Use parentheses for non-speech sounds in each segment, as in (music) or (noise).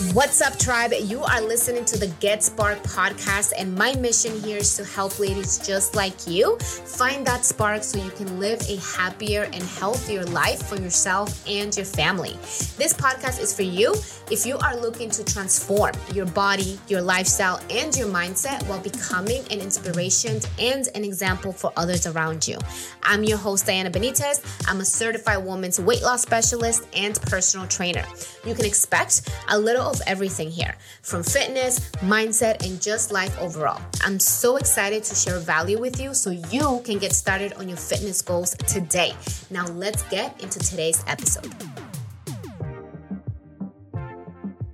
What's up, tribe? You are listening to the Get Spark podcast, and my mission here is to help ladies just like you find that spark so you can live a happier and healthier life for yourself and your family. This podcast is for you if you are looking to transform your body, your lifestyle, and your mindset while becoming an inspiration and an example for others around you. I'm your host, Diana Benitez. I'm a certified woman's weight loss specialist and personal trainer. You can expect a little of everything here from fitness, mindset, and just life overall. I'm so excited to share value with you so you can get started on your fitness goals today. Now, let's get into today's episode.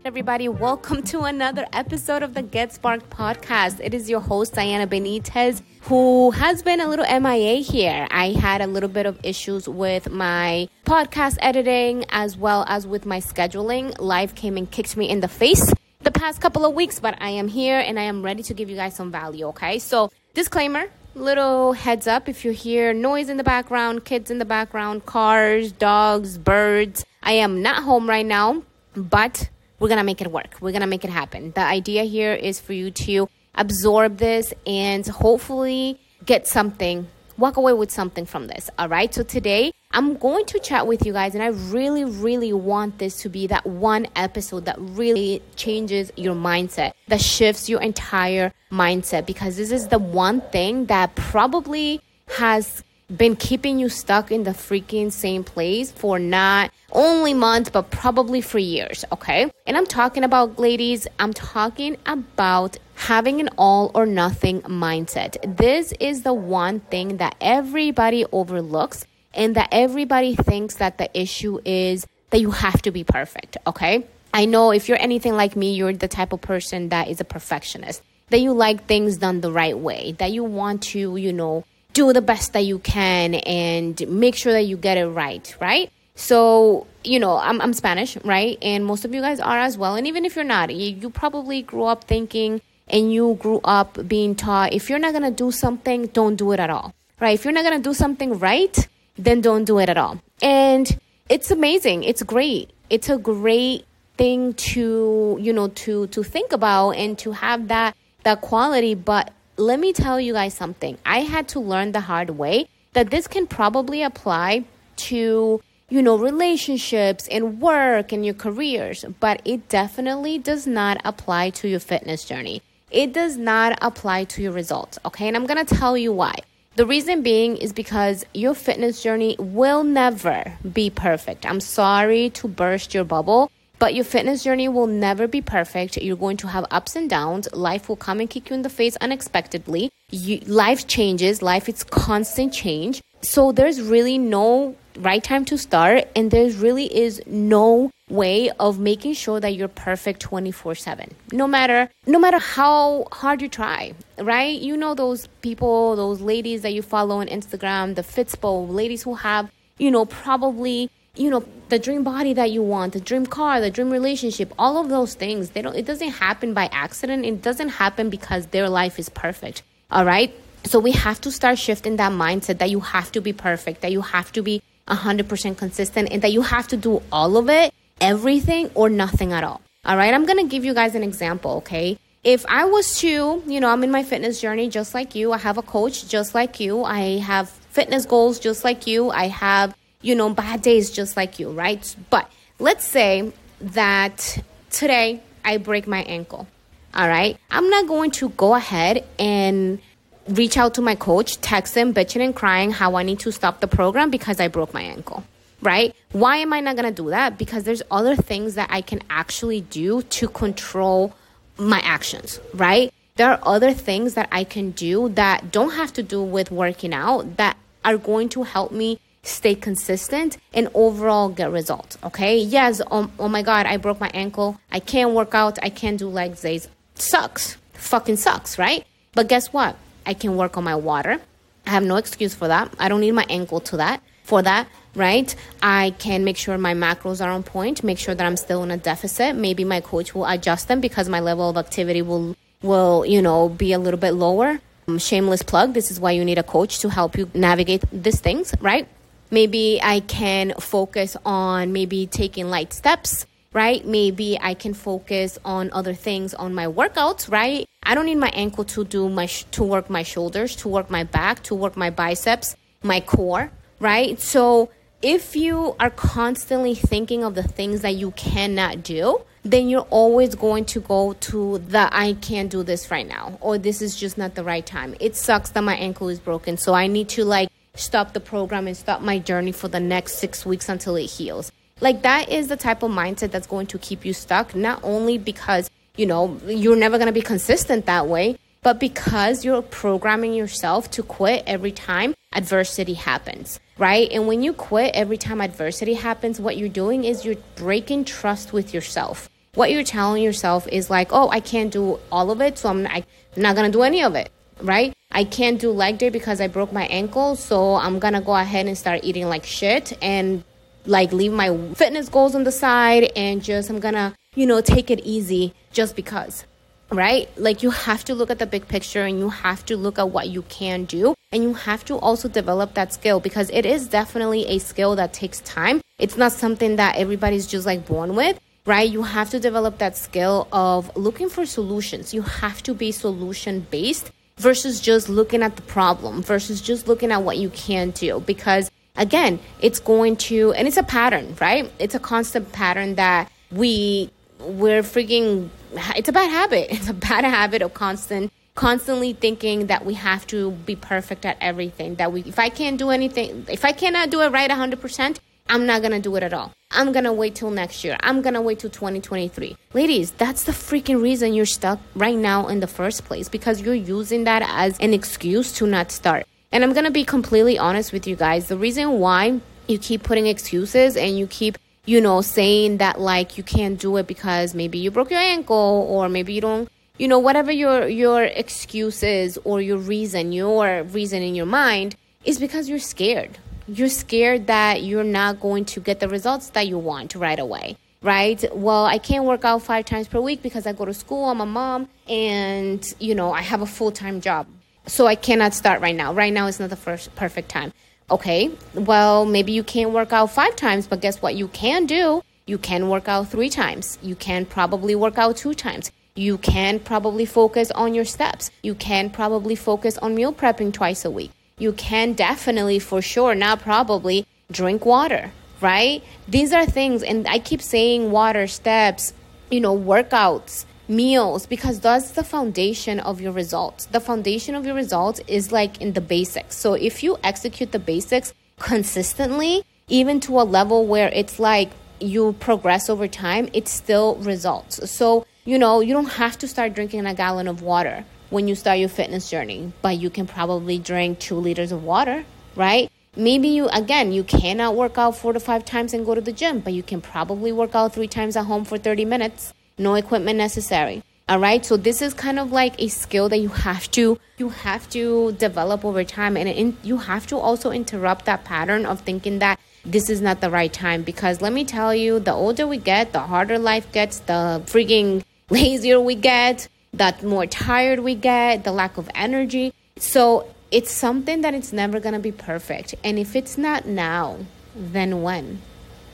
Everybody, welcome to another episode of the Get Sparked podcast. It is your host, Diana Benitez, who has been a little MIA here. I had a little bit of issues with my podcast editing as well as with my scheduling. Life came and kicked me in the face the past couple of weeks, but I am here and I am ready to give you guys some value, okay? So, disclaimer little heads up if you hear noise in the background, kids in the background, cars, dogs, birds. I am not home right now, but we're gonna make it work. We're gonna make it happen. The idea here is for you to absorb this and hopefully get something, walk away with something from this. All right. So today I'm going to chat with you guys, and I really, really want this to be that one episode that really changes your mindset, that shifts your entire mindset, because this is the one thing that probably has been keeping you stuck in the freaking same place for not only months, but probably for years, okay? And I'm talking about, ladies, I'm talking about having an all or nothing mindset. This is the one thing that everybody overlooks and that everybody thinks that the issue is that you have to be perfect, okay? I know if you're anything like me, you're the type of person that is a perfectionist, that you like things done the right way, that you want to, you know, do the best that you can and make sure that you get it right, right? So, you know, I'm, I'm Spanish, right? And most of you guys are as well. And even if you're not, you, you probably grew up thinking and you grew up being taught if you're not going to do something, don't do it at all, right? If you're not going to do something right, then don't do it at all. And it's amazing. It's great. It's a great thing to, you know, to, to think about and to have that, that quality. But let me tell you guys something. I had to learn the hard way that this can probably apply to, you know, relationships and work and your careers, but it definitely does not apply to your fitness journey. It does not apply to your results, okay? And I'm gonna tell you why. The reason being is because your fitness journey will never be perfect. I'm sorry to burst your bubble, but your fitness journey will never be perfect. You're going to have ups and downs. Life will come and kick you in the face unexpectedly. You, life changes. Life is constant change. So there's really no right time to start, and there really is no way of making sure that you're perfect 24/7. No matter no matter how hard you try, right? You know those people, those ladies that you follow on Instagram, the Fitspo ladies who have, you know, probably you know the dream body that you want the dream car the dream relationship all of those things they don't it doesn't happen by accident it doesn't happen because their life is perfect all right so we have to start shifting that mindset that you have to be perfect that you have to be 100% consistent and that you have to do all of it everything or nothing at all all right i'm gonna give you guys an example okay if I was to, you know, I'm in my fitness journey just like you. I have a coach just like you. I have fitness goals just like you. I have you know, bad days just like you, right? But let's say that today I break my ankle. All right. I'm not going to go ahead and reach out to my coach, text him, bitching and crying how I need to stop the program because I broke my ankle. Right? Why am I not going to do that? Because there's other things that I can actually do to control my actions, right? There are other things that I can do that don't have to do with working out that are going to help me stay consistent and overall get results. Okay. Yes. Oh, oh my God, I broke my ankle. I can't work out. I can't do leg days. Sucks. Fucking sucks, right? But guess what? I can work on my water. I have no excuse for that. I don't need my ankle to that for that, right? I can make sure my macros are on point, make sure that I'm still in a deficit. Maybe my coach will adjust them because my level of activity will will, you know, be a little bit lower. Um, shameless plug. This is why you need a coach to help you navigate these things, right? Maybe I can focus on maybe taking light steps, right? Maybe I can focus on other things on my workouts, right? I don't need my ankle to do my sh- to work my shoulders, to work my back, to work my biceps, my core, right? So if you are constantly thinking of the things that you cannot do, then you're always going to go to the I can't do this right now or this is just not the right time. It sucks that my ankle is broken, so I need to like stop the program and stop my journey for the next 6 weeks until it heals. Like that is the type of mindset that's going to keep you stuck not only because, you know, you're never going to be consistent that way, but because you're programming yourself to quit every time adversity happens, right? And when you quit every time adversity happens, what you're doing is you're breaking trust with yourself. What you're telling yourself is like, oh, I can't do all of it, so I'm not, I'm not gonna do any of it, right? I can't do leg day because I broke my ankle, so I'm gonna go ahead and start eating like shit and like leave my fitness goals on the side and just I'm gonna, you know, take it easy just because right? Like you have to look at the big picture and you have to look at what you can do and you have to also develop that skill because it is definitely a skill that takes time. It's not something that everybody's just like born with. Right, you have to develop that skill of looking for solutions. You have to be solution based versus just looking at the problem, versus just looking at what you can do. Because again, it's going to, and it's a pattern, right? It's a constant pattern that we we're freaking it's a bad habit (laughs) it's a bad habit of constant constantly thinking that we have to be perfect at everything that we if i can't do anything if i cannot do it right 100% i'm not gonna do it at all. I'm gonna wait till next year. I'm gonna wait till 2023 ladies that's the freaking reason you're stuck right now in the first place because you're using that as an excuse to not start. And i'm gonna be completely honest with you guys. The reason why you keep putting excuses and you keep you know, saying that like you can't do it because maybe you broke your ankle or maybe you don't, you know, whatever your your excuse is or your reason, your reason in your mind is because you're scared. You're scared that you're not going to get the results that you want right away. Right? Well, I can't work out five times per week because I go to school, I'm a mom, and you know, I have a full time job. So I cannot start right now. Right now is not the first perfect time. Okay, well, maybe you can't work out five times, but guess what? You can do. You can work out three times. You can probably work out two times. You can probably focus on your steps. You can probably focus on meal prepping twice a week. You can definitely, for sure, not probably, drink water, right? These are things, and I keep saying water, steps, you know, workouts, meals because that's the foundation of your results. The foundation of your results is like in the basics. So if you execute the basics consistently, even to a level where it's like you progress over time, it still results. So, you know, you don't have to start drinking a gallon of water when you start your fitness journey, but you can probably drink two liters of water, right? Maybe you, again, you cannot work out four to five times and go to the gym, but you can probably work out three times at home for 30 minutes. No equipment necessary. All right? So this is kind of like a skill that you have to you have to develop over time. And in, you have to also interrupt that pattern of thinking that this is not the right time. Because let me tell you the older we get the harder life gets the freaking (laughs) lazier we get the more tired we get the lack of energy so it's something that it's never going to be perfect and if it's not now then when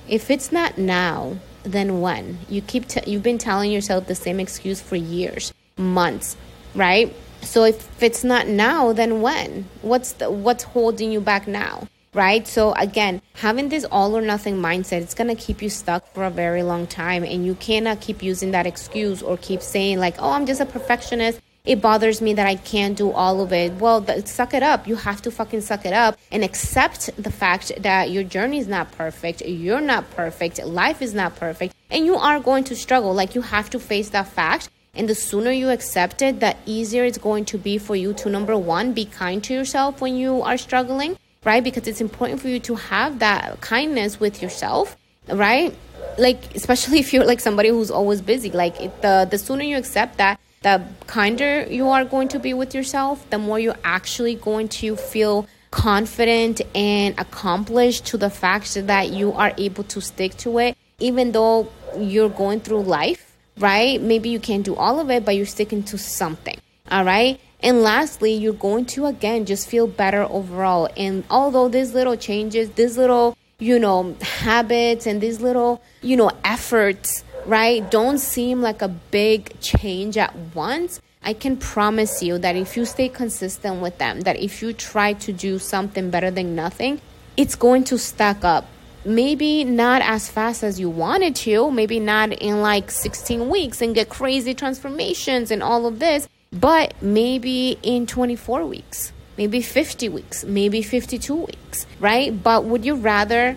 if it's not now then when? You keep t- you've been telling yourself the same excuse for years, months, right? So if it's not now, then when? What's the, what's holding you back now? Right? So again, having this all or nothing mindset, it's to keep you stuck for a very long time and you cannot keep using that excuse or keep saying like, "Oh, I'm just a perfectionist it bothers me that I can't do all of it. Well, th- suck it up. You have to fucking suck it up and accept the fact that your journey is not perfect. You're not perfect. Life is not perfect. And you are going to struggle. Like, you have to face that fact. And the sooner you accept it, the easier it's going to be for you to, number one, be kind to yourself when you are struggling, right? Because it's important for you to have that kindness with yourself, right? Like, especially (laughs) if you're like somebody who's always busy. Like, it, the, the sooner you accept that, the kinder you are going to be with yourself, the more you're actually going to feel confident and accomplished to the fact that you are able to stick to it, even though you're going through life, right? Maybe you can't do all of it, but you're sticking to something, all right? And lastly, you're going to again just feel better overall. And although these little changes, these little, you know, habits and these little, you know, efforts right? Don't seem like a big change at once. I can promise you that if you stay consistent with them, that if you try to do something better than nothing, it's going to stack up. Maybe not as fast as you wanted to, maybe not in like 16 weeks and get crazy transformations and all of this, but maybe in 24 weeks, maybe 50 weeks, maybe 52 weeks, right? But would you rather,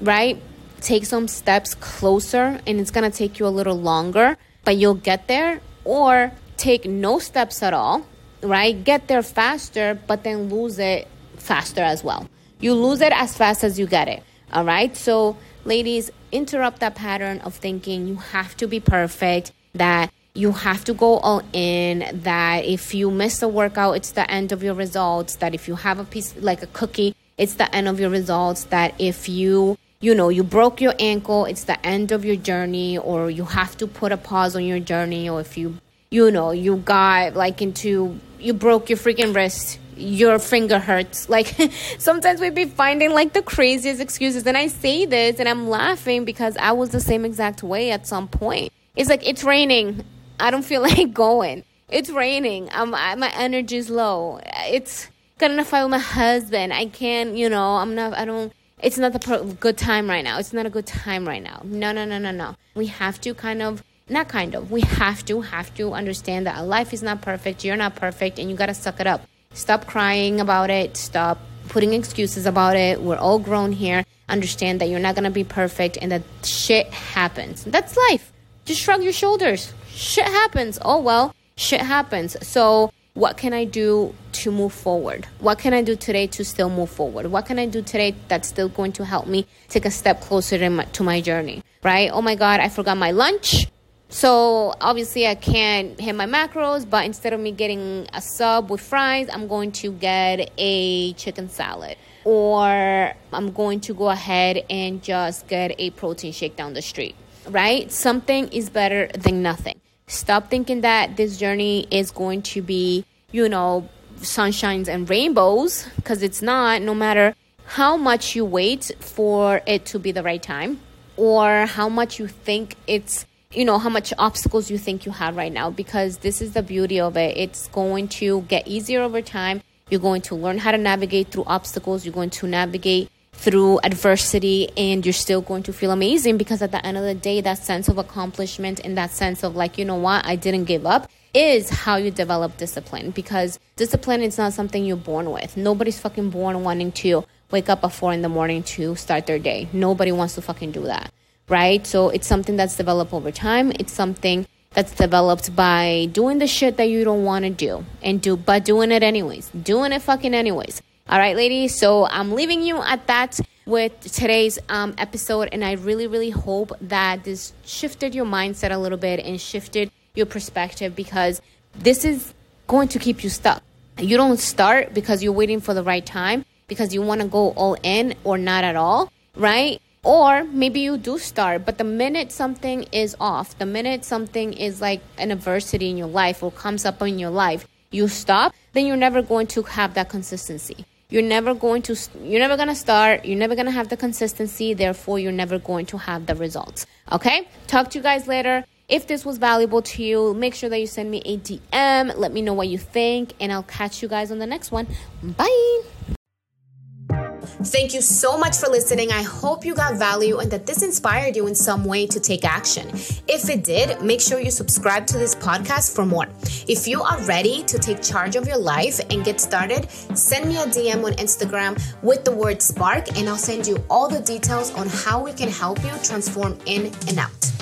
right, take some steps closer and it's gonna take you a little longer, but you'll get there? Or take no steps at all, right? Get there faster, but then lose it faster as well. You lose it as fast as you get it, all right? So, ladies, interrupt that pattern of thinking you have to be perfect, that you have to go all in that if you miss a workout it's the end of your results that if you have a piece like a cookie it's the end of your results that if you you know you broke your ankle it's the end of your journey or you have to put a pause on your journey or if you you know you got like into you broke your freaking wrist your finger hurts. (laughs) Like sometimes we'd be finding like the craziest excuses. And i say this and i'm laughing because i was the same exact way at some point. It's like it's raining I don't feel (laughs) like going. It's raining. I'm, I, my energy's low. It's gonna fight with my husband. I can't, you know, I'm not, I don't, it's not the pro- good time right now. It's not a good time right now. No, no, no, no, no. We have to kind of, not kind of, we have to, have to understand that life is not perfect. You're not perfect and you gotta suck it up. Stop crying about it. Stop putting excuses about it. We're all grown here. Understand that you're not gonna be perfect and that shit happens. That's life. Just shrug your shoulders shit happens. Oh well, shit happens. So, what can I do to move forward? What can I do today to still move forward? What can I do today that's still going to help me take a step closer to my, to my journey? Right? Oh my God, I forgot my lunch. So obviously I can't hit my macros, but instead of me getting a sub with fries, I'm going to get a chicken salad. Or I'm going to go ahead and just get a protein shake down the street. Right? Something is better than nothing. Stop thinking that this journey is going to be, you know, sunshines and rainbows because it's not, no matter how much you wait for it to be the right time or how much you think it's you know how much obstacles you think you have right now because this is the beauty of it. It's going to get easier over time. You're going to learn how to navigate through obstacles. You're going to navigate through adversity and you're still going to feel amazing because at the end of the day that sense of accomplishment and that sense of like you know what i didn't give up is how you develop discipline because discipline is not something you're born with. Nobody's fucking born wanting to wake up at four in the morning to start their day. Nobody wants to fucking do that right? So it's something that's developed over time. It's something that's developed by doing the shit that you don't want to do and do but doing it anyways doing it fucking anyways all right, ladies. So I'm leaving you at that with today's um, episode. And I really, really hope that this shifted your mindset a little bit and shifted your perspective because this is going to keep you stuck. You don't start because you're waiting for the right time, because you want to go all in or not at all, right? Or maybe you do start, but the minute something is off, the minute something is like an adversity in your life or comes up in your life, you stop, then you're never going to have that consistency you're never going to you're never going to start you're never going to have the consistency therefore you're never going to have the results. Okay? Talk to you guys later. If this was valuable to you make sure that you send me a dm let me know what you think and i'll catch you guys on the next one. Bye Thank you so much for listening. I hope you got value and that this inspired you in some way to take action. If it did, make sure you subscribe to this podcast for more. If you are ready to take charge of your life and get started, send me a DM on Instagram with the word spark, and I'll send you all the details on how we can help you transform in and out.